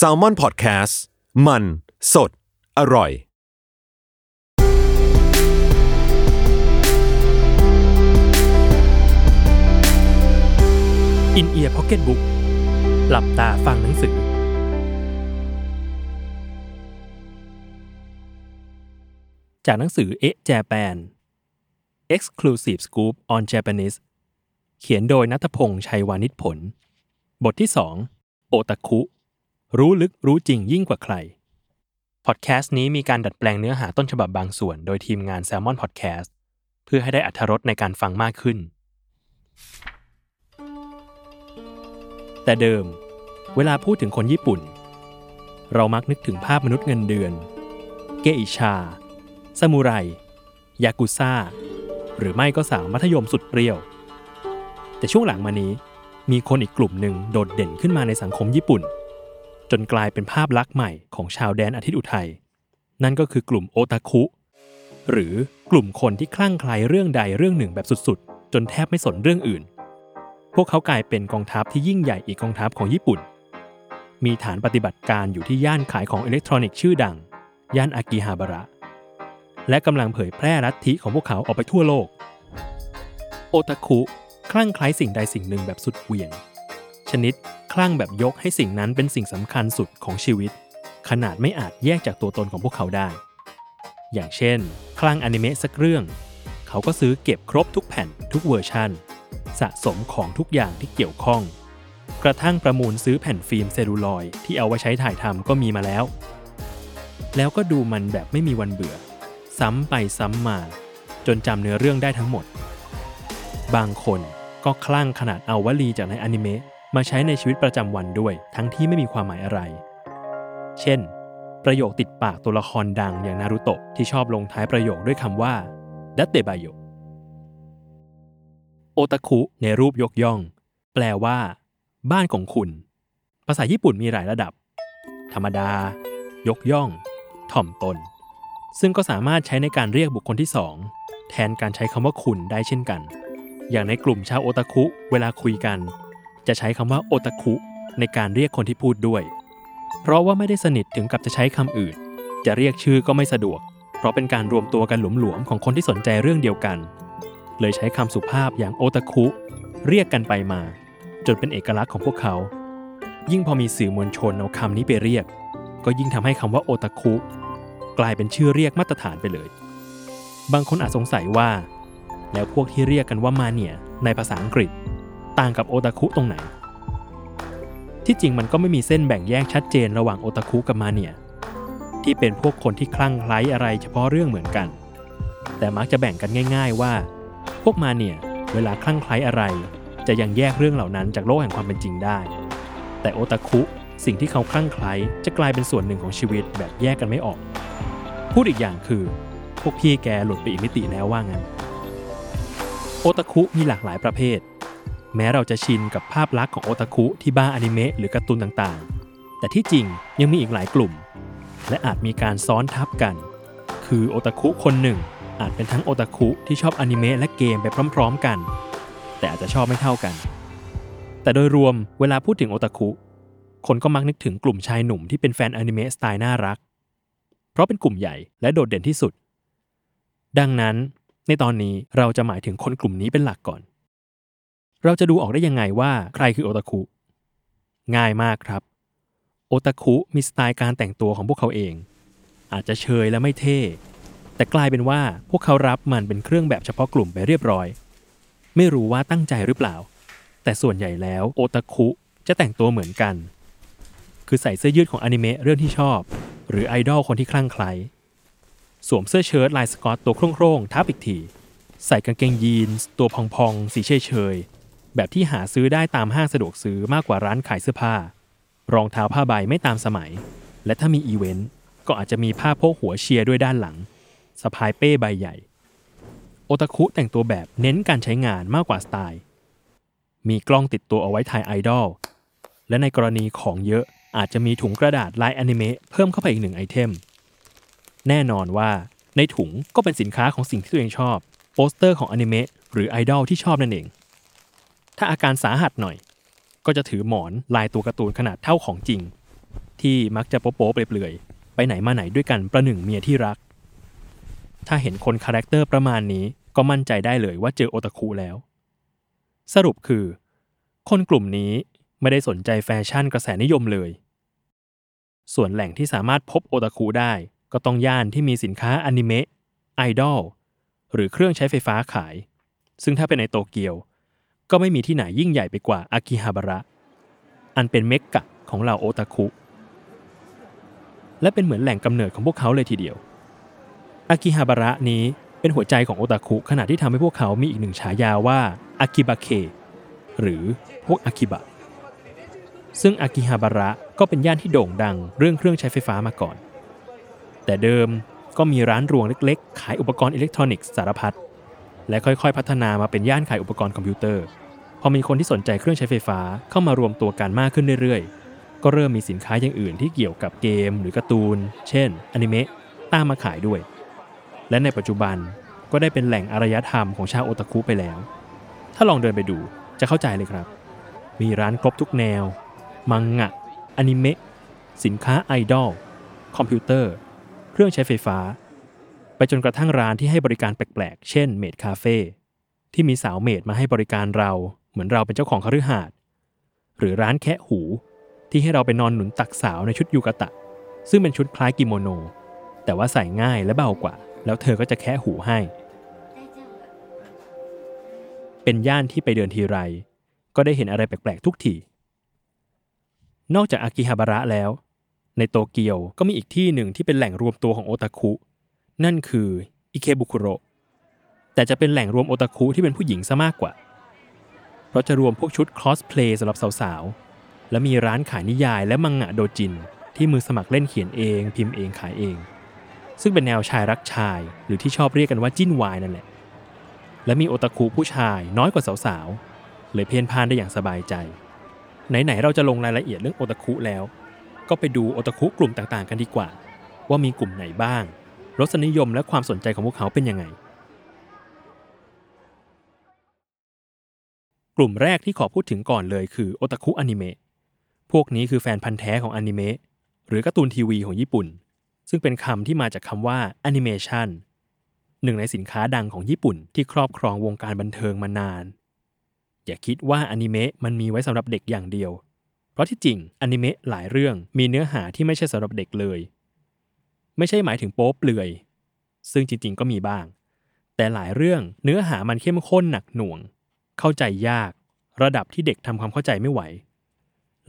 s a l ม o n PODCAST มัน สด อร่อย อินเอียร์พ็อกเก็ตบุ๊กหลับตาฟังหนังสือ จากหนังสือเอะแจแปน Exclusive Scoop on Japanese เขียนโดยนัทพงษ์ชัยวานิชผล บทที่2โอตาคุ รู้ลึกรู้จริงยิ่งกว่าใคร พอดแคสต์นี้มีการดัดแปลงเนื้อหาต้นฉบับบางส่วน โดยทีมงาน Salmon Podcast เพื่อให้ได้อัธรสในการฟังมากขึ้น แต่เดิม เวลาพูดถึงคนญี่ปุ่น เรามักนึกถึงภาพมนุษย์เงินเดือน เกอิชาซามูไร ยากุซ่า หรือไม่ก็สาวมัธยมสุดเปรี้ยว แต่ช่วงหลังมานี้ มีคนอีกกลุ่มหนึ่งโดดเด่นขึ้นมาในสังคมญี่ปุ่น จนกลายเป็นภาพลักษณ์ใหม่ของชาวแดนอาทิตย์อุทัย นั่นก็คือกลุ่มโอตาคุ หรือกลุ่มคนที่คลั่งไคล้เรื่องใดเรื่องหนึ่งแบบสุดๆ จนแทบไม่สนเรื่องอื่น พวกเขากลายเป็นกองทัพที่ยิ่งใหญ่อีกกองทัพของญี่ปุ่น มีฐานปฏิบัติการอยู่ที่ย่านขายของอิเล็กทรอนิกส์ชื่อดัง ย่านอากิฮาบาระ และกำลังเผยแพร่ลัทธิของพวกเขาออกไปทั่วโลก โอตาคุ คลั่งไคล้สิ่งใดสิ่งหนึ่งแบบสุดเหวี่ยง ชนิดคลั่งแบบยกให้สิ่งนั้นเป็นสิ่งสำคัญสุดของชีวิต ขนาดไม่อาจแยกจากตัวตนของพวกเขาได้ อย่างเช่น คลั่งอนิเมะสักเรื่อง เขาก็ซื้อเก็บครบทุกแผ่นทุกเวอร์ชันสะสมของทุกอย่างที่เกี่ยวข้อง กระทั่งประมูลซื้อแผ่นฟิล์มเซลลูลอยที่เอาไว้ใช้ถ่ายทำก็มีมาแล้ว แล้วก็ดูมันแบบไม่มีวันเบื่อ ซ้ำไปซ้ำมา จนจำเนื้อเรื่องได้ทั้งหมด บางคน ก็คลั่งขนาดเอาวลีจากในอนิเมะมาใช้ในชีวิตประจำวันด้วย ทั้งที่ไม่มีความหมายอะไร เช่น ประโยคติดปากตัวละครดังอย่างนารุโตะที่ชอบลงท้ายประโยคด้วยคำว่าดัตเตบายโยโอตาคุในรูปยกย่อง แปลว่า บ้านของคุณ ภาษาญี่ปุ่นมีหลายระดับ ธรรมดา ยกย่อง ถ่อมตน ซึ่งก็สามารถใช้ในการเรียกบุคคลที่สองแทนการใช้คำว่าคุณได้เช่นกัน อย่างในกลุ่มชาวโอตาคุเวลาคุยกัน จะใช้คำว่าโอตาคุในการเรียกคนที่พูดด้วย เพราะว่าไม่ได้สนิทถึงกับจะใช้คำอื่น จะเรียกชื่อก็ไม่สะดวก เพราะเป็นการรวมตัวกันหลวมๆของคนที่สนใจเรื่องเดียวกัน เลยใช้คำสุภาพอย่างโอตาคุเรียกกันไปมา จนเป็นเอกลักษณ์ของพวกเขา ยิ่งพอมีสื่อมวลชนเอาคำนี้ไปเรียก ก็ยิ่งทำให้คำว่าโอตาคุกลายเป็นชื่อเรียกมาตรฐานไปเลย บางคนอาจสงสัยว่า แล้วพวกที่เรียกกันว่ามาเนียในภาษาอังกฤษ ต่างกับโอตาคุตรงไหน ที่จริงมันก็ไม่มีเส้นแบ่งแยกชัดเจนระหว่างโอตาคุกับมาเนียที่เป็นพวกคนที่คลั่งไคล้อะไรเฉพาะเรื่องเหมือนกัน แต่มักจะแบ่งกันง่าย ๆว่า พวกมาเนียเวลาคลั่งไคล้อะไร จะยังแยกเรื่องเหล่านั้นจากโลกแห่งความเป็นจริงได้ แต่โอตาคุสิ่งที่เขาคลั่งไคล้จะกลายเป็นส่วนหนึ่งของชีวิตแบบแยกกันไม่ออก พูดอีกอย่างคือ พวกพี่แกหลุดไปอีกมิติแล้วว่างั้น โอตาคุมีหลากหลายประเภท แม้เราจะชินกับภาพลักษณ์ของโอตาคุที่บ้าอนิเมะหรือการ์ตูนต่างๆ แต่ที่จริงยังมีอีกหลายกลุ่ม และอาจมีการซ้อนทับกัน คือโอตาคุคนหนึ่ง อาจเป็นทั้งโอตาคุที่ชอบอนิเมะและเกมไปพร้อม ๆ กัน แต่อาจจะชอบไม่เท่ากัน แต่โดยรวมเวลาพูดถึงโอตาคุคนก็มักนึกถึงกลุ่มชายหนุ่มที่เป็นแฟนอนิเมะสไตล์น่ารัก เพราะเป็นกลุ่มใหญ่และโดดเด่นที่สุด ดังนั้น ในตอนนี้เราจะหมายถึงคนกลุ่มนี้เป็นหลักก่อน เราจะดูออกได้ยังไงว่าใครคือโอตาคุ ง่ายมากครับ โอตาคุมีสไตล์การแต่งตัวของพวกเขาเอง อาจจะเชยและไม่เท่ แต่กลายเป็นว่าพวกเขารับมันเป็นเครื่องแบบเฉพาะกลุ่มไปเรียบร้อย ไม่รู้ว่าตั้งใจหรือเปล่า แต่ส่วนใหญ่แล้วโอตาคุจะแต่งตัวเหมือนกัน คือใส่เสื้อยืดของอนิเมะเรื่องที่ชอบ หรือไอดอลคนที่คลั่งไคล้ สวมเสื้อเชิ้ตลายสกอตตัวโคร่งๆทับอีกที ใส่กางเกงยีนส์ตัวพองๆ สีเฉยๆ แบบที่หาซื้อได้ตามห้างสะดวกซื้อมากกว่าร้านขายเสื้อผ้า รองเท้าผ้าใบไม่ตามสมัย และถ้ามีอีเวนต์ก็อาจจะมีผ้าโพกหัวเชียร์ด้วยด้านหลังสะพายเป้ใบใหญ่ โอตาคุแต่งตัวแบบเน้นการใช้งานมากกว่าสไตล์ มีกล้องติดตัวเอาไว้ถ่ายไอดอลและในกรณีของเยอะอาจจะมีถุงกระดาษลายอนิเมะเพิ่มเข้าไปอีกหนึ่ง item แน่นอนว่าในถุงก็เป็นสินค้าของสิ่งที่ตัวเองชอบ โปสเตอร์ของอนิเมะหรือไอดอลที่ชอบนั่นเอง ถ้าอาการสาหัสหน่อย ก็จะถือหมอนลายตัวการ์ตูนขนาดเท่าของจริง ที่มักจะโป๊ๆเปลือยๆไปไหนมาไหนด้วยกันประหนึ่งเมียที่รัก ถ้าเห็นคน character ประมาณนี้ก็มั่นใจได้เลยว่าเจอโอตาคุแล้ว สรุปคือ คนกลุ่มนี้ไม่ได้สนใจแฟชั่นกระแสนิยมเลย ส่วนแหล่งที่สามารถพบโอตาคุได้ ก็ต้องย่านที่มีสินค้าอนิเมะไอดอลหรือเครื่องใช้ไฟฟ้าขาย ซึ่งถ้าเป็นในโตเกียว ก็ไม่มีที่ไหนยิ่งใหญ่ไปกว่าอากิฮาบาระ อันเป็นเมกกะของเหล่าโอตาคุ และเป็นเหมือนแหล่งกำเนิดของพวกเขาเลยทีเดียว อากิฮาบาระนี้เป็นหัวใจของโอตาคุขณะที่ทำให้พวกเขามีอีกหนึ่งฉายาว่าอากิบะเคหรือพวกอากิบะ ซึ่งอากิฮาบาระก็เป็นย่านที่โด่งดังเรื่องเครื่องใช้ไฟฟ้ามาก่อน แต่เดิมก็มีร้านรวงเล็กๆ ขายอุปกรณ์อิเล็กทรอนิกส์สารพัด และค่อยๆ พัฒนามาเป็นย่านขายอุปกรณ์คอมพิวเตอร์ พอมีคนที่สนใจเครื่องใช้ไฟฟ้าเข้ามารวมตัวกันมากขึ้นเรื่อยๆ ก็เริ่มมีสินค้าอย่างอื่นที่เกี่ยวกับเกมหรือการ์ตูน เช่นอนิเมะตามมาขายด้วย และในปัจจุบันก็ได้เป็นแหล่งอารยธรรมของชาวโอตาคุไปแล้ว ถ้าลองเดินไปดูจะเข้าใจเลยครับ มีร้านครบทุกแนว มังงะ อนิเมะ สินค้าไอดอล คอมพิวเตอร์ เครื่องใช้ไฟฟ้า ไปจนกระทั่งร้านที่ให้บริการแปลกๆ เช่น maid คาเฟ่ที่มีสาว maid มาให้บริการเรา เหมือนเราเป็นเจ้าของคฤหาสน์หรือร้านแคะหู ที่ให้เราไปนอนหนุนตักสาวในชุดยูกะตะ ซึ่งเป็นชุดคล้ายกิโมโน แต่ว่าใส่ง่ายและเบากว่า แล้วเธอก็จะแคะหูให้ เป็นย่านที่ไปเดินทีไร ก็ได้เห็นอะไรแปลกๆทุกทีนอกจากอากิฮาบาระแล้ว ในโตเกียวก็มีอีกที่หนึ่งที่เป็นแหล่งรวมตัวของโอตาคุ นั่นคืออิเคบุคุโรแต่จะเป็นแหล่งรวมโอตาคุที่เป็นผู้หญิงซะมากกว่า เพราะจะรวมพวกชุดคอสเพลย์สำหรับสาวๆ และมีร้านขายนิยายและมังงะโดจิน ที่มือสมัครเล่นเขียนเอง พิมพ์เองขายเอง ซึ่งเป็นแนวชายรักชาย หรือที่ชอบเรียกกันว่าจิ้นวายนั่นแหละ และมีโอตาคุผู้ชายน้อยกว่าสาวๆเลยเพ่นพ่านได้อย่างสบายใจ ไหนๆเราจะลงรายละเอียดเรื่องโอตาคุแล้ว ก็ไปดูโอตาคุกลุ่มต่างๆ กันดีกว่า ว่ามีกลุ่มไหนบ้าง รสนิยมและความสนใจของพวกเขาเป็นยังไง กลุ่มแรกที่ขอพูดถึงก่อนเลยคือโอตาคุอนิเมะพวกนี้คือแฟนพันธุ์แท้ของอนิเมะหรือการ์ตูนทีวีของญี่ปุ่น ซึ่งเป็นคำที่มาจากคำว่าแอนิเมชันหนึ่งในสินค้าดังของญี่ปุ่นที่ครอบครองวงการบันเทิงมานาน อย่าคิดว่าอนิเมะมันมีไว้สำหรับเด็กอย่างเดียว เพราะที่จริงอนิเมะหลายเรื่องมีเนื้อหาที่ไม่ใช่สำหรับเด็กเลย ไม่ใช่หมายถึงโป๊เปลือย ซึ่งจริงๆก็มีบ้าง แต่หลายเรื่องเนื้อหามันเข้มข้นหนักหน่วง เข้าใจยาก ระดับที่เด็กทำความเข้าใจไม่ไหว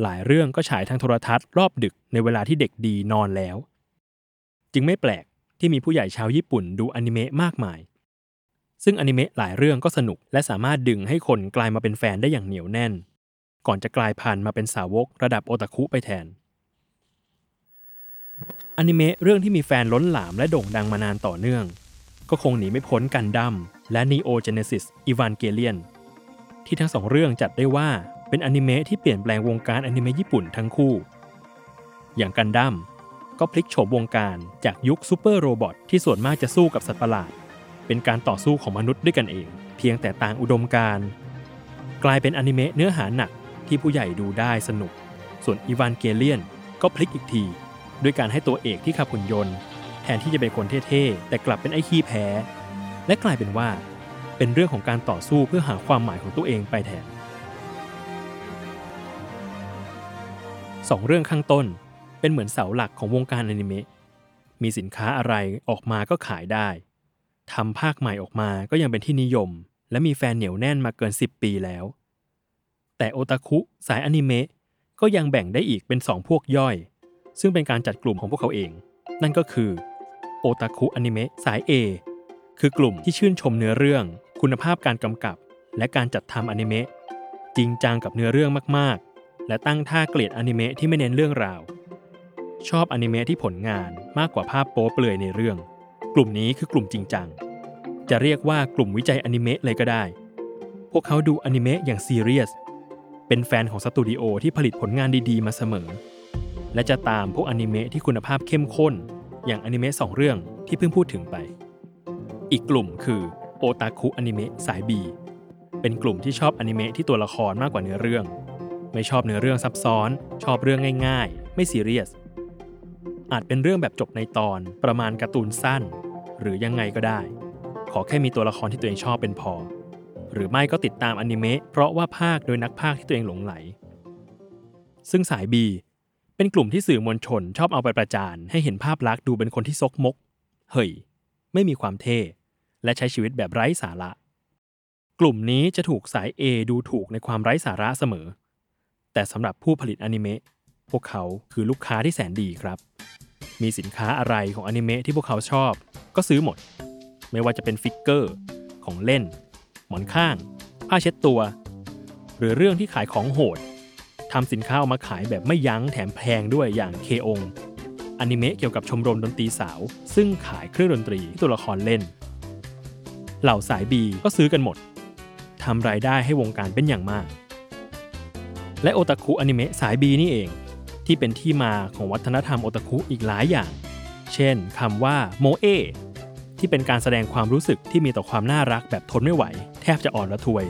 หลายเรื่องก็ฉายทางโทรทัศน์รอบดึกในเวลาที่เด็กดีนอนแล้ว จึงไม่แปลกที่มีผู้ใหญ่ชาวญี่ปุ่นดูอนิเมะมากมาย ซึ่งอนิเมะหลายเรื่องก็สนุกและสามารถดึงให้คนกลายมาเป็นแฟนได้อย่างเหนียวแน่น ก่อนจะกลายพันธุ์มาเป็นสาวกระดับโอตาคุไปแทน อนิเมะเรื่องที่มีแฟนล้นหลามและโด่งดังมานานต่อเนื่อง ก็คงหนีไม่พ้นกันดั้มและ Neon Genesis Evangelion ที่ทั้งสองเรื่องจัดได้ว่าเป็นอนิเมะที่เปลี่ยนแปลงวงการอนิเมะญี่ปุ่นทั้งคู่ อย่างกันดั้มก็พลิกโฉมวงการจากยุค super robot ที่ส่วนมากจะสู้กับสัตว์ประหลาด เป็นการต่อสู้ของมนุษย์ด้วยกันเอง เพียงแต่ต่างอุดมการณ์ กลายเป็นอนิเมะเนื้อหาหนัก ที่ผู้ใหญ่ดูได้สนุก ส่วนอีวานเกเลียนก็พลิกอีกที ด้วยการให้ตัวเอกที่ขับหุ่นยนต์ แทนที่จะเป็นคนเท่ๆ แต่กลับเป็นไอ้ขี้แพ้ และกลายเป็นว่า เป็นเรื่องของการต่อสู้เพื่อหาความหมายของตัวเองไปแทนสองเรื่องข้างต้นเป็นเหมือนเสาหลักของวงการอนิเมะมีสินค้าอะไรออกมาก็ขายได้ทำภาคใหม่ออกมาก็ยังเป็นที่นิยม และมีแฟนเหนียวแน่นมาเกิน 10 ปีแล้ว แต่โอตาคุสายอนิเมะก็ยังแบ่งได้อีกเป็น 2 พวกย่อย ซึ่งเป็นการจัดกลุ่มของพวกเขาเอง นั่นก็คือโอตาคุอนิเมะสาย A คือกลุ่มที่ชื่นชมเนื้อเรื่อง คุณภาพการกำกับ และการจัดทำอนิเมะจริงจังกับเนื้อเรื่องมากๆ และตั้งท่าเกลียดอนิเมะที่ไม่เน้นเรื่องราว ชอบอนิเมะที่ผลงานมากกว่าภาพโป๊เปลือยในเรื่อง กลุ่มนี้คือกลุ่มจริงจัง จะเรียกว่ากลุ่มวิจัยอนิเมะเลยก็ได้ พวกเขาดูอนิเมะอย่างซีเรียส เป็นแฟนของสตูดิโอที่ผลิตผลงานดีๆ มาเสมอ และจะตามพวกอนิเมะที่คุณภาพเข้มข้น อย่างอนิเมะสองเรื่องที่เพิ่งพูดถึงไป อีกกลุ่มคือโอตาคุอนิเมะสาย B เป็นกลุ่มที่ชอบอนิเมะที่ตัวละครมากกว่าเนื้อเรื่อง ไม่ชอบเนื้อเรื่องซับซ้อน ชอบเรื่องง่ายๆ ไม่ซีเรียส อาจเป็นเรื่องแบบจบในตอนประมาณการ์ตูนสั้น หรือยังไงก็ได้ ขอแค่มีตัวละครที่ตัวเองชอบเป็นพอ หรือไม่ก็ติดตามอนิเมะเพราะว่าภาคโดยนักภาคที่ตัวเองหลงไหล ซึ่งสาย B เป็นกลุ่มที่สื่อมวลชนชอบเอาไปประจานให้เห็นภาพลักษณ์ดูเป็นคนที่ซกมก เฮ้ย ไม่มีความเท่ และใช้ชีวิตแบบไร้สาระ กลุ่มนี้จะถูกสาย A ดูถูกในความไร้สาระเสมอ แต่สำหรับผู้ผลิตอนิเมะพวกเขาคือลูกค้าที่แสนดีครับ มีสินค้าอะไรของอนิเมะที่พวกเขาชอบ ก็ซื้อหมด ไม่ว่าจะเป็นฟิกเกอร์ ของเล่น หมอนข้าง ผ้าเช็ดตัว หรือเรื่องที่ขายของโหดทำสินค้าออกมาขายแบบไม่ยั้งแถมแพงด้วยอย่าง K-On อนิเมะเกี่ยวกับชมรมดนตรีสาว ซึ่งขายเครื่องดนตรีที่ตัวละครเล่น เหล่าสาย B ก็ซื้อกันหมดทำรายได้ให้วงการเป็นอย่างมาก และโอตาคุอนิเมะสายบีนี่เอง ที่เป็นที่มาของวัฒนธรรมโอตาคุอีกหลายอย่าง เช่นคำว่าโมเอที่เป็นการแสดงความรู้สึกที่มีต่อความน่ารักแบบทนไม่ไหว ทบจะอ่อนระทวย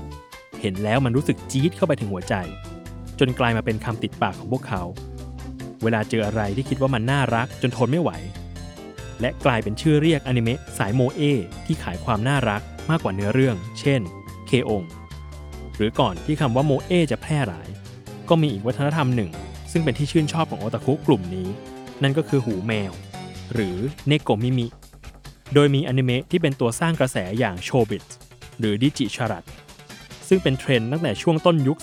เห็นแล้วมันรู้สึกจี๊ดเข้าไปถึงหัวใจ จนกลายมาเป็นคำติดปากของพวกเขา เวลาเจออะไรที่คิดว่ามันน่ารักจนทนไม่ไหว และกลายเป็นชื่อเรียกอนิเมะสายโมเอที่ขายความน่ารักมากกว่าเนื้อเรื่อง เช่น K-On หรือก่อนที่คำว่าโมเอจะแพร่หลาย ก็มีอีกวัฒนธรรมหนึ่ง ซึ่งเป็นที่ชื่นชอบของโอตาคุกลุ่มนี้ นั่นก็คือหูแมว หรือเนโกมิมิ โดยมีอนิเมะที่เป็นตัวสร้างกระแสอย่าง Chobits หรือ Di Gi Charat ซึ่งเป็นเทรนด์ตั้งแต่ช่วงต้นยุค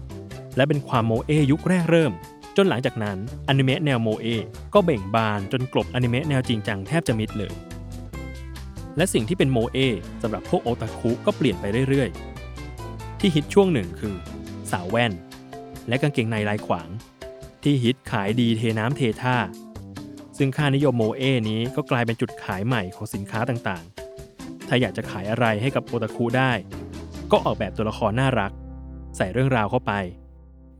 2000 และเป็นความโมเอยุคแรกเริ่ม จนหลังจากนั้นอนิเมะแนวโมเอก็เบ่งบานจนกลบอนิเมะแนวจริงจังแทบจะมิดเลย และสิ่งที่เป็นโมเอสำหรับพวกโอตาคุก็เปลี่ยนไปเรื่อยๆ ที่ฮิตช่วงหนึ่งคือ สาวแว่น และกางเกงในลายขวาง ที่ฮิตขายดีเทน้ำเทท่าซึ่งค่านิยมโมเอนี้ก็กลายเป็นจุดขายใหม่ของสินค้าต่างๆ ถ้าอยากจะขายอะไรให้กับโอตาคุได้ ก็ออกแบบตัวละครน่ารัก ใส่เรื่องราวเข้าไป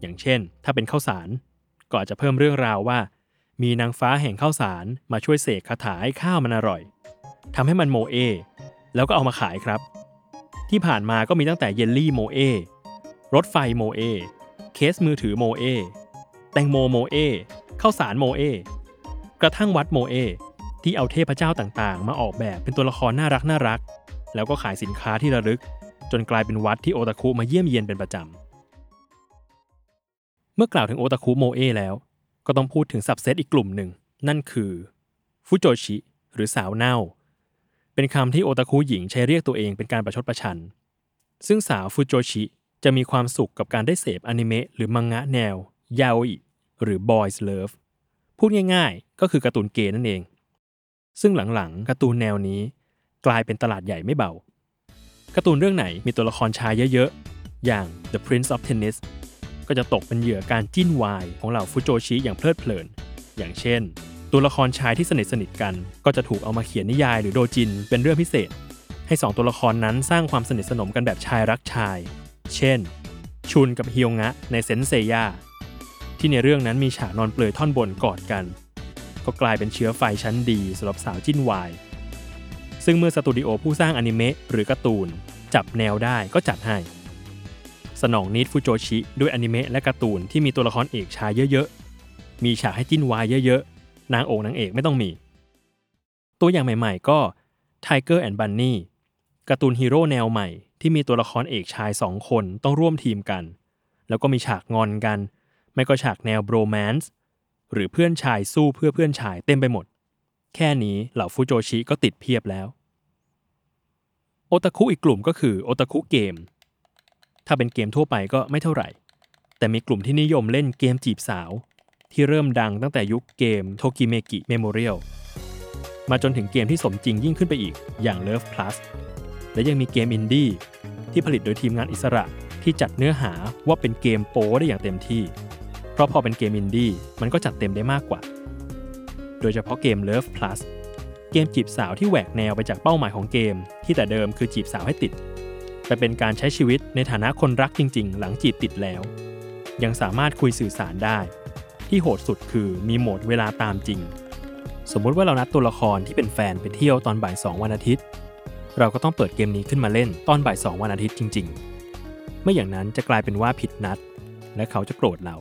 อย่างเช่น ถ้าเป็นข้าวสาร ก็อาจจะเพิ่มเรื่องราวว่า มีนางฟ้าแห่งข้าวสารมาช่วยเสกคาถาให้ข้าวมันอร่อยทำให้มันโมเอ แล้วก็เอามาขายครับ ที่ผ่านมาก็มีตั้งแต่เยลลี่โมเอ รถไฟโมเอ เคสมือถือโมเอ แตงโมโมเอข้าวสารโมเอกระทั่งวัดโมเอ ที่เอาเทพเจ้าต่างๆ มาออกแบบเป็นตัวละครน่ารักน่ารัก แล้วก็ขายสินค้าที่ระลึก จนกลายเป็นวัดที่โอตาคุมาเยี่ยมเยียนเป็นประจำ เมื่อกล่าวถึงโอตาคุโมเอแล้ว ก็ต้องพูดถึงสับเซตอีกกลุ่มหนึ่ง นั่นคือฟุโจชิ หรือสาวเน่า เป็นคำที่โอตาคุหญิงใช้เรียกตัวเองเป็นการประชดประชัน ซึ่งสาวฟุโจชิจะมีความสุขกับการได้เสพอนิเมะหรือมังงะแนวยาโออิหรือ boys love พูดง่ายๆ ก็คือการ์ตูนเกย์นั่นเอง ซึ่งหลังๆการ์ตูนแนวนี้ กลายเป็นตลาดใหญ่ไม่เบาการ์ตูนเรื่องไหนมีตัวละครชายเยอะๆ อย่าง The Prince of Tennis ก็จะตกเป็นเหยื่อการจิ้นวายของเหล่าฟุโจชิอย่างเพลิดเพลิน อย่างเช่น ตัวละครชายที่สนิทสนิทกัน ก็จะถูกเอามาเขียนนิยายหรือโดจินเป็นเรื่องพิเศษ ให้สองตัวละครนั้นสร้างความสนิทสนมกันแบบชายรักชาย เช่น ชุนกับฮิยงะในเซนเซย่าที่ในเรื่องนั้นมีฉากนอนเปลือยท่อนบนกอดกัน ก็กลายเป็นเชื้อไฟชั้นดีสำหรับสาวจิ้นวาย ซึ่งเมื่อสตูดิโอผู้สร้างอนิเมะหรือการ์ตูน จับแนวได้ก็จัดให้ สนอง need ฟูโจชิด้วยอนิเมะและการ์ตูนที่มีตัวละครเอกชายเยอะๆ มีฉากให้จิ้นวายเยอะๆ นางโอกนางเอกไม่ต้องมี ตัวอย่างใหม่ๆ ก็ Tiger and Bunny การ์ตูนฮีโร่แนวใหม่ที่มีตัวละครเอกชายสองคนต้องร่วมทีมกัน แล้วก็มีฉากงอนกัน ไม่ก็ฉากแนว bromance หรือเพื่อนชายสู้เพื่อเพื่อนชายเต็มไปหมด แค่นี้เหล่าฟูโจชิก็ติดเพียบแล้ว โอตาคุอีกกลุ่มก็คือโอตาคุเกม ถ้าเป็นเกมทั่วไปก็ไม่เท่าไหร่ แต่มีกลุ่มที่นิยมเล่นเกมจีบสาว ที่เริ่มดังตั้งแต่ยุคเกม Tokimeki Memorial มาจนถึงเกมที่สมจริงยิ่งขึ้นไปอีกอย่าง Love Plus และยังมีเกมอินดี้ที่ผลิตโดยทีมงานอิสระที่จัดเนื้อหาว่าเป็นเกมโป๊ได้อย่างเต็มที่ เพราะพอเป็นเกมอินดี้มันก็จัดเต็มได้มากกว่า โดยเฉพาะเกม Love Plus เกมจีบสาวที่แหวกแนวไปจากเป้าหมายของเกม ที่แต่เดิมคือจีบสาวให้ติด ไปเป็นการใช้ชีวิตในฐานะคนรักจริง ๆ หลังจีบติดแล้ว ยังสามารถคุยสื่อสารได้ ที่โหดสุดคือมีโหมดเวลาตามจริง สมมุติว่าเรานัดตัวละครที่เป็นแฟนไปเที่ยวตอนบ่ายสองวันอาทิตย์ เราก็ต้องเปิดเกมนี้ขึ้นมาเล่นตอนบ่ายสองวันอาทิตย์จริง ๆ ไม่อย่างนั้นจะกลายเป็นว่าผิดนัด และเขาจะโกรธเรา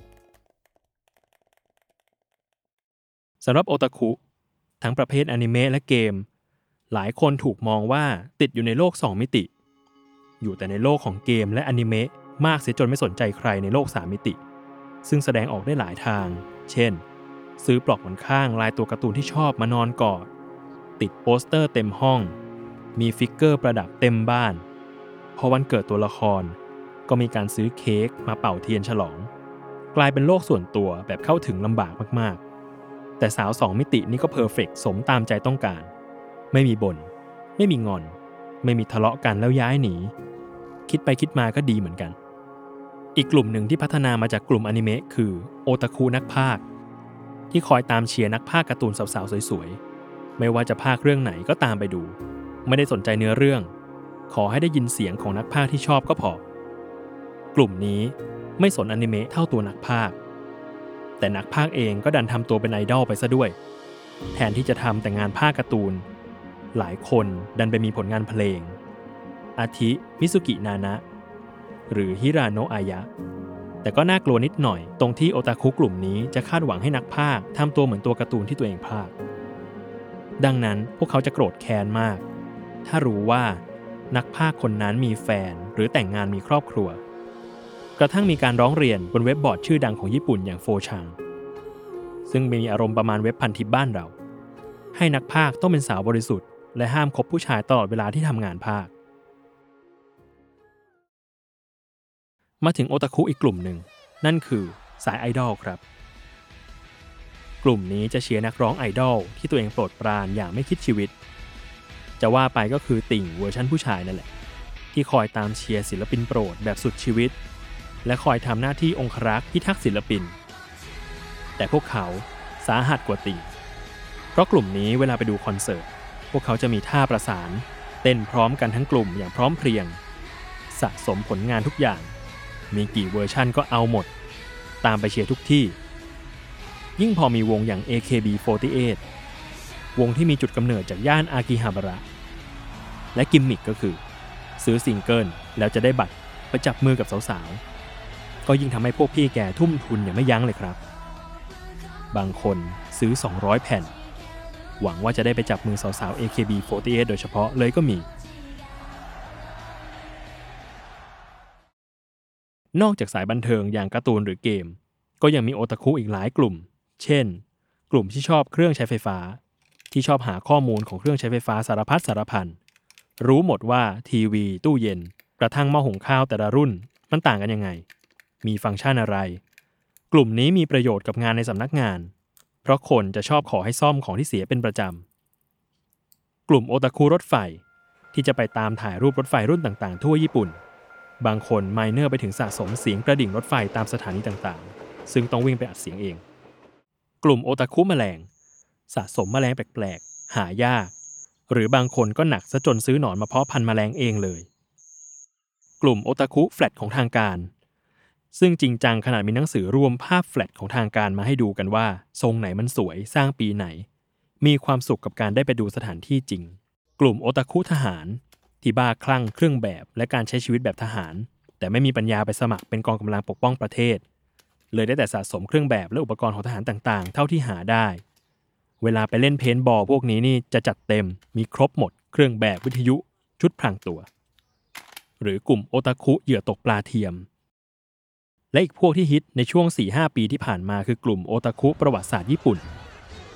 สำหรับโอตาคุ ทั้งประเภทอนิเมะและเกม หลายคนถูกมองว่าติดอยู่ในโลก 2 มิติ อยู่แต่ในโลกของเกมและอนิเมะมากเสียจนไม่สนใจใครในโลก 3 มิติ ซึ่งแสดงออกได้หลายทาง เช่น ซื้อปลอกหมอนข้างลายตัวการ์ตูนที่ชอบมานอนกอด ติดโปสเตอร์เต็มห้อง มีฟิกเกอร์ประดับเต็มบ้าน พอวันเกิดตัวละคร ก็มีการซื้อเค้กมาเป่าเทียนฉลอง กลายเป็นโลกส่วนตัวแบบเข้าถึงลำบากมากๆ แต่สาวสองมิตินี่ก็ perfect สมตามใจต้องการ ไม่มีบ่นไม่มีงอน ไม่มีทะเลาะกันแล้วย้ายหนี คิดไปคิดมาก็ดีเหมือนกัน อีกกลุ่มหนึ่งที่พัฒนามาจากกลุ่มอนิเมะคือโอตาคุนักพากย์ที่คอยตามเชียร์นักพากย์การ์ตูนสาวๆสวยๆ ไม่ว่าจะพากย์เรื่องไหนก็ตามไปดู ไม่ได้สนใจเนื้อเรื่อง ขอให้ได้ยินเสียงของนักพากย์ที่ชอบก็พอ กลุ่มนี้ไม่สนอนิเมะเท่าตัวนักพากย์ แต่นักพากเองก็ดันทำตัวเป็นไอดอลไปซะด้วย แทนที่จะทำแต่งานพากย์การ์ตูน หลายคนดันไปมีผลงานเพลง อาทิ มิสุกินานะ หรือฮิราโนะอายะ แต่ก็น่ากลัวนิดหน่อย ตรงที่โอตาคุกลุ่มนี้จะคาดหวังให้นักพากทำตัวเหมือนตัวการ์ตูนที่ตัวเองพากดังนั้นพวกเขาจะโกรธแค้นมาก ถ้ารู้ว่านักพากคนนั้นมีแฟนหรือแต่งงานมีครอบครัว กระทั่งมีการร้องเรียนบนเว็บบอร์ดชื่อดังของญี่ปุ่นอย่างโฟชัง ซึ่งมีอารมณ์ประมาณเว็บพันทิปบ้านเรา ให้นักพากย์ต้องเป็นสาวบริสุทธิ์ และห้ามคบผู้ชายตลอดเวลาที่ทำงานพากย์มาถึงโอตาคุอีกกลุ่มหนึ่ง นั่นคือสายไอดอลครับ กลุ่มนี้จะเชียร์นักร้องไอดอลที่ตัวเองโปรดปรานอย่างไม่คิดชีวิต จะว่าไปก็คือติ่งเวอร์ชันผู้ชายนั่นแหละ ที่คอยตามเชียร์ศิลปินโปรดแบบสุดชีวิต และคอยทำหน้าที่องครักษ์พิทักษ์ศิลปิน แต่พวกเขาสาหัสกว่าติงเพราะกลุ่มนี้เวลาไปดูคอนเสิร์ต พวกเขาจะมีท่าประสาน เต้นพร้อมกันทั้งกลุ่มอย่างพร้อมเพรียง สะสมผลงานทุกอย่าง มีกี่เวอร์ชั่นก็เอาหมด ตามไปเชียร์ทุกที่ ยิ่งพอมีวงอย่าง AKB48 วงที่มีจุดกำเนิดจากย่านอากิฮาบาระ และกิมมิกก็คือ ซื้อซิงเกิลแล้วจะได้บัตรไปจับมือกับสาวๆ ก็ยิ่งทำให้พวกพี่แกทุ่มทุนอย่างไม่ยั้งเลยครับ บางคนซื้อ 200 แผ่น หวังว่าจะได้ไปจับมือสาวๆ AKB48 โดยเฉพาะเลยก็มี นอกจากสายบันเทิงอย่างการ์ตูนหรือเกม ก็ยังมีโอตาคุอีกหลายกลุ่ม เช่น กลุ่มที่ชอบเครื่องใช้ไฟฟ้า ที่ชอบหาข้อมูลของเครื่องใช้ไฟฟ้าสารพัดสารพัน รู้หมดว่าทีวี ตู้เย็น กระทั่งหม้อหุงข้าวแต่ละรุ่นมันต่างกันยังไง มีฟังก์ชันอะไร กลุ่มนี้มีประโยชน์กับงานในสำนักงาน เพราะคนจะชอบขอให้ซ่อมของที่เสียเป็นประจำ กลุ่มโอตาคุรถไฟที่จะไปตามถ่ายรูปรถไฟรุ่นต่างๆ ทั่วญี่ปุ่น บางคนไมเนอร์ไปถึงสะสมเสียงกระดิ่งรถไฟตามสถานีต่างๆ ซึ่งต้องวิ่งไปอัดเสียงเอง กลุ่มโอตาคุแมลง สะสมแมลงแปลกๆ หายาก หรือบางคนก็หนักซะจนซื้อหนอนมาเพาะพันธุ์แมลงเองเลย กลุ่มโอตาคุแฟลตของทางการ ซึ่งจริงจังขนาดมีหนังสือรวมภาพแฟลตของทางการมาให้ดูกันว่า ทรงไหนมันสวยสร้างปีไหน มีความสุขกับการได้ไปดูสถานที่จริง กลุ่มโอตาคุทหาร ที่บ้าคลั่งเครื่องแบบและการใช้ชีวิตแบบทหาร แต่ไม่มีปัญญาไปสมัครเป็นกองกำลังปกป้องประเทศ เลยได้แต่สะสมเครื่องแบบและอุปกรณ์ของทหารต่างๆ เท่าที่หาได้ เวลาไปเล่นเพนบอลพวกนี้นี่จะจัดเต็มมีครบหมด เครื่องแบบวิทยุชุดพรางตัว หรือกลุ่มโอตาคุเหยื่อตกปลาเทียม และอีกพวกที่ฮิตในช่วง 4-5 ปีที่ผ่านมาคือกลุ่มโอตาคุประวัติศาสตร์ญี่ปุ่น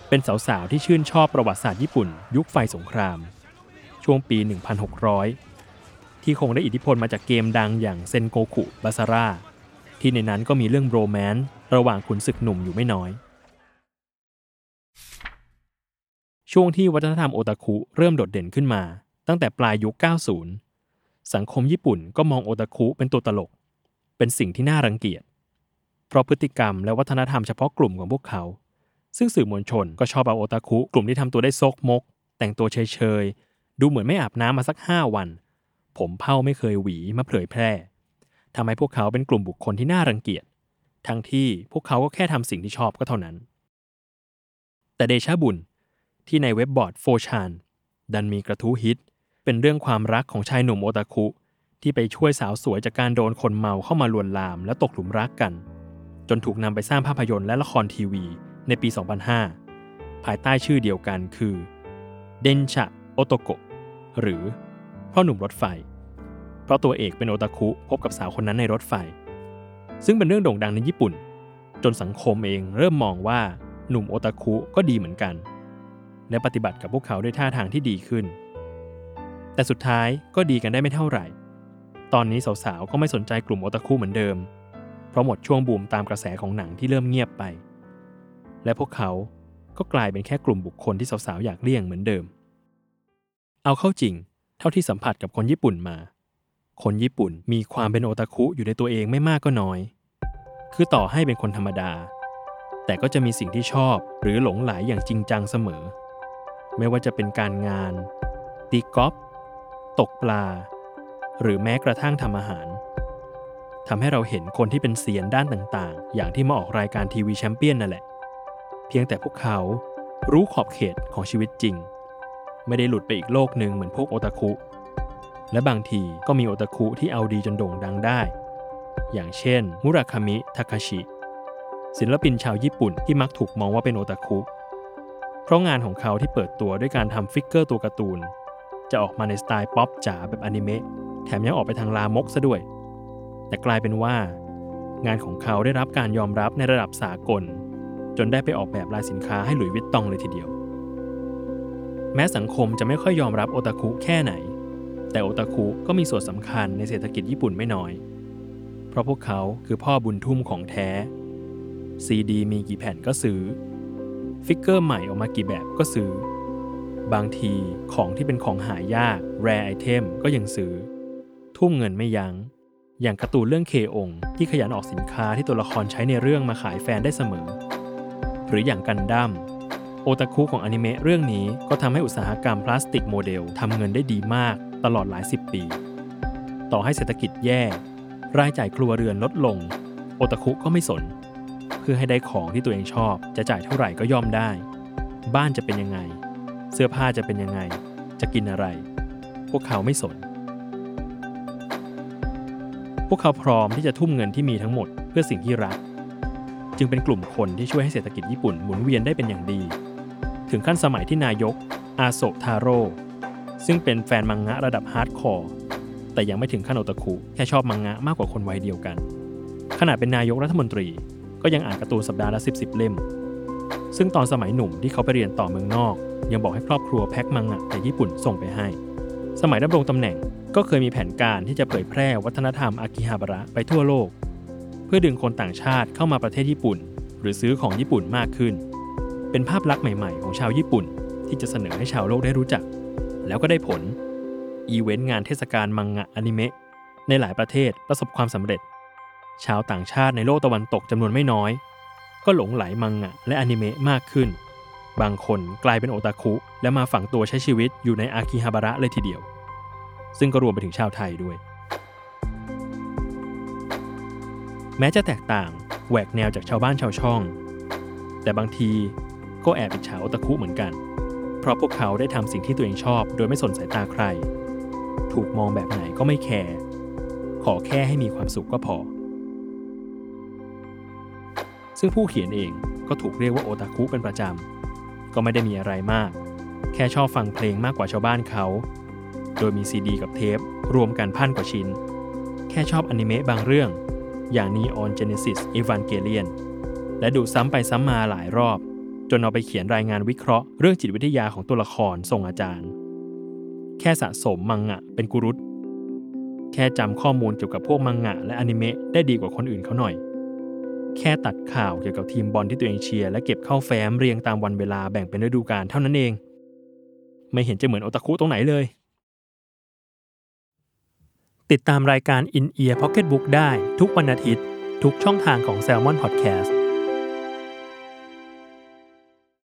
เป็นสาวๆที่ชื่นชอบประวัติศาสตร์ญี่ปุ่น ยุคไฟสงคราม ช่วงปี 1600 ที่คงได้อิทธิพลมาจากเกมดังอย่างเซนโกคุบาซาร่าที่ในนั้นก็มีเรื่องโรแมนต์ระหว่างขุนศึกหนุ่มอยู่ไม่น้อย ช่วงที่วัฒนธรรมโอตาคุเริ่มโดดเด่นขึ้นมา ตั้งแต่ปลายยุค 90 สังคมญี่ปุ่นก็มองโอตาคุเป็นตัวตลก เป็นสิ่งที่น่ารังเกียจ เพราะพฤติกรรมและวัฒนธรรมเฉพาะกลุ่มของพวกเขา ซึ่งสื่อมวลชนก็ชอบเอาโอตาคุกลุ่มที่ทำตัวได้ซกมก แต่งตัวเฉยๆ ดูเหมือนไม่อาบน้ำมาสักห้าวัน ผมเผ้าไม่เคยหวีมาเผยแพร่ทำให้พวกเขาเป็นกลุ่มบุคคลที่น่ารังเกียจ ทั้งที่พวกเขาก็แค่ทำสิ่งที่ชอบก็เท่านั้น แต่เดชะบุญที่ในเว็บบอร์ดโฟชานดันมีกระทู้ฮิต เป็นเรื่องความรักของชายหนุ่มโอตาคุ ที่ไปช่วยสาวสวยจากการโดนคนเมาเข้ามาลวนลาม และตกหลุมรักกัน จนถูกนำไปสร้างภาพยนตร์และละครทีวีในปี 2005 ภายใต้ชื่อเดียวกันคือเดนชะโอโตโกะหรือพ่อหนุ่มรถไฟ เพราะตัวเอกเป็นโอตาคุพบกับสาวคนนั้นในรถไฟ ซึ่งเป็นเรื่องโด่งดังในญี่ปุ่น จนสังคมเองเริ่มมองว่าหนุ่มโอตาคุก็ดีเหมือนกัน และปฏิบัติกับพวกเขาด้วยท่าทางที่ดีขึ้น แต่สุดท้ายก็ดีกันได้ไม่เท่าไหร่ ตอนนี้สาวๆ ก็ไม่สนใจกลุ่มโอตาคุเหมือนเดิม เพราะหมดช่วงบูมตามกระแสของหนังที่เริ่มเงียบไป และพวกเขาก็กลายเป็นแค่กลุ่มบุคคลที่สาวๆ อยากเลี่ยงเหมือนเดิม เอาเข้าจริง เท่าที่สัมผัสกับคนญี่ปุ่นมา คนญี่ปุ่นมีความเป็นโอตาคุอยู่ในตัวเองไม่มากก็น้อย คือต่อให้เป็นคนธรรมดา แต่ก็จะมีสิ่งที่ชอบหรือหลงไหลยอย่างจริงจังเสมอ ไม่ว่าจะเป็นการงาน ตีกอล์ฟตกปลา หรือแม้กระทั่งทำอาหารทำให้เราเห็นคนที่เป็นเซียนด้านต่างๆ อย่างที่มาออกรายการทีวีแชมเปี้ยนนั่นแหละ เพียงแต่พวกเขารู้ขอบเขตของชีวิตจริง ไม่ได้หลุดไปอีกโลกหนึ่งเหมือนพวกโอตาคุ และบางทีก็มีโอตาคุที่เอาดีจนโด่งดังได้ อย่างเช่น มุราคามิ ทาคาชิ ศิลปินชาวญี่ปุ่นที่มักถูกมองว่าเป็นโอตาคุ เพราะงานของเขาที่เปิดตัวด้วยการทำฟิกเกอร์ตัวการ์ตูน จะออกมาในสไตล์ป๊อปจ๋าแบบอนิเมะ แถมยังออกไปทางลามกซะด้วย แต่กลายเป็นว่า งานของเขาได้รับการยอมรับในระดับสากล จนได้ไปออกแบบลายสินค้าให้หลุยส์วิตตองเลยทีเดียว แม้สังคมจะไม่ค่อยยอมรับโอตาคุแค่ไหน แต่โอตาคุก็มีส่วนสำคัญในเศรษฐกิจญี่ปุ่นไม่น้อย เพราะพวกเขาคือพ่อบุญทุ่มของแท้ ซีดีมีกี่แผ่นก็ซื้อ ฟิกเกอร์ใหม่ออกมากี่แบบก็ซื้อบางทีของที่เป็นของหายาก rare item ก็ยังซื้อ ทุ่มเงินไม่ยั้ง อย่างการ์ตูนเรื่องเคองที่ขยันออกสินค้าที่ตัวละครใช้ในเรื่องมาขายแฟนได้เสมอ หรืออย่างกันดั้มโอตาคุของอนิเมะเรื่องนี้ก็ทำให้อุตสาหกรรมพลาสติกโมเดลทำเงินได้ดีมากตลอดหลายสิบปี ต่อให้เศรษฐกิจแย่ รายจ่ายครัวเรือนลดลง โอตาคุก็ไม่สน เพื่อให้ได้ของที่ตัวเองชอบจะจ่ายเท่าไหร่ก็ยอมได้ บ้านจะเป็นยังไง เสื้อผ้าจะเป็นยังไง จะกินอะไร พวกเขาไม่สน พวกเขาพร้อมที่จะทุ่มเงินที่มีทั้งหมดเพื่อสิ่งที่รัก จึงเป็นกลุ่มคนที่ช่วยให้เศรษฐกิจญี่ปุ่นหมุนเวียนได้เป็นอย่างดี ถึงขั้นสมัยที่นายก อาโซทาโร่ซึ่งเป็นแฟนมังงะระดับฮาร์ดคอร์แต่ยังไม่ถึงขั้นโอตาคุแค่ชอบมังงะมากกว่าคนวัยเดียวกัน ขณะเป็นนายกรัฐมนตรี ก็ยังอ่านการ์ตูนสัปดาห์ละสิบสิบเล่ม ซึ่งตอนสมัยหนุ่มที่เขาไปเรียนต่อเมืองนอก ยังบอกให้ครอบครัวแพ็คมังงะจากญี่ปุ่นส่งไปให้ สมัยดำรงตำแหน่ง ก็เคยมีแผนการที่จะเผยแพร่วัฒนธรรมอากิฮาบาระไปทั่วโลก เพื่อดึงคนต่างชาติเข้ามาประเทศญี่ปุ่น หรือซื้อของญี่ปุ่นมากขึ้น เป็นภาพลักษณ์ใหม่ ๆ ของชาวญี่ปุ่น ที่จะเสนอให้ชาวโลกได้รู้จัก แล้วก็ได้ผล อีเวนต์งานเทศกาลมังงะอนิเมะในหลายประเทศประสบความสำเร็จ ชาวต่างชาติในโลกตะวันตกจำนวนไม่น้อย ก็หลงไหลมังงะและอนิเมะมากขึ้น บางคนกลายเป็นโอตาคุและมาฝังตัวใช้ชีวิตอยู่ในอากิฮาบาระเลยทีเดียว ซึ่งก็รวมไปถึงชาวไทยด้วย แม้จะแตกต่างแหวกแนวจากชาวบ้านชาวช่อง แต่บางทีก็แอบอิจฉาโอตาคุเหมือนกัน เพราะพวกเขาได้ทำสิ่งที่ตัวเองชอบ โดยไม่สนสายตาใคร ถูกมองแบบไหนก็ไม่แคร์ขอแค่ให้มีความสุขก็พอ ซึ่งผู้เขียนเองก็ถูกเรียกว่าโอตาคุเป็นประจำ ก็ไม่ได้มีอะไรมาก แค่ชอบฟังเพลงมากกว่าชาวบ้านเขา โดยมีซีดีกับเทป รวมกันพันกว่าชิ้น แค่ชอบอนิเมะบางเรื่อง อย่าง Neon Genesis Evangelion และดูซ้ำไปซ้ำมาหลายรอบ จนเอาไปเขียนรายงานวิเคราะห์เรื่องจิตวิทยาของตัวละครส่งอาจารย์ แค่สะสมมังงะเป็นกุรุตแค่จำข้อมูลเกี่ยวกับพวกมังงะและอนิเมะได้ดีกว่าคนอื่นเขาหน่อย แค่ตัดข่าวเกี่ยวกับทีมบอลที่ตัวเองเชียร์และเก็บเข้าแฟ้มเรียงตามวันเวลาแบ่งเป็นฤดูกาลเท่านั้นเอง ไม่เห็นจะเหมือนโอตาคุตรงไหนเลย ติดตามรายการ In Ear Pocketbook ได้ทุกวันอาทิตย์ ทุกช่องทางของ Salmon Podcast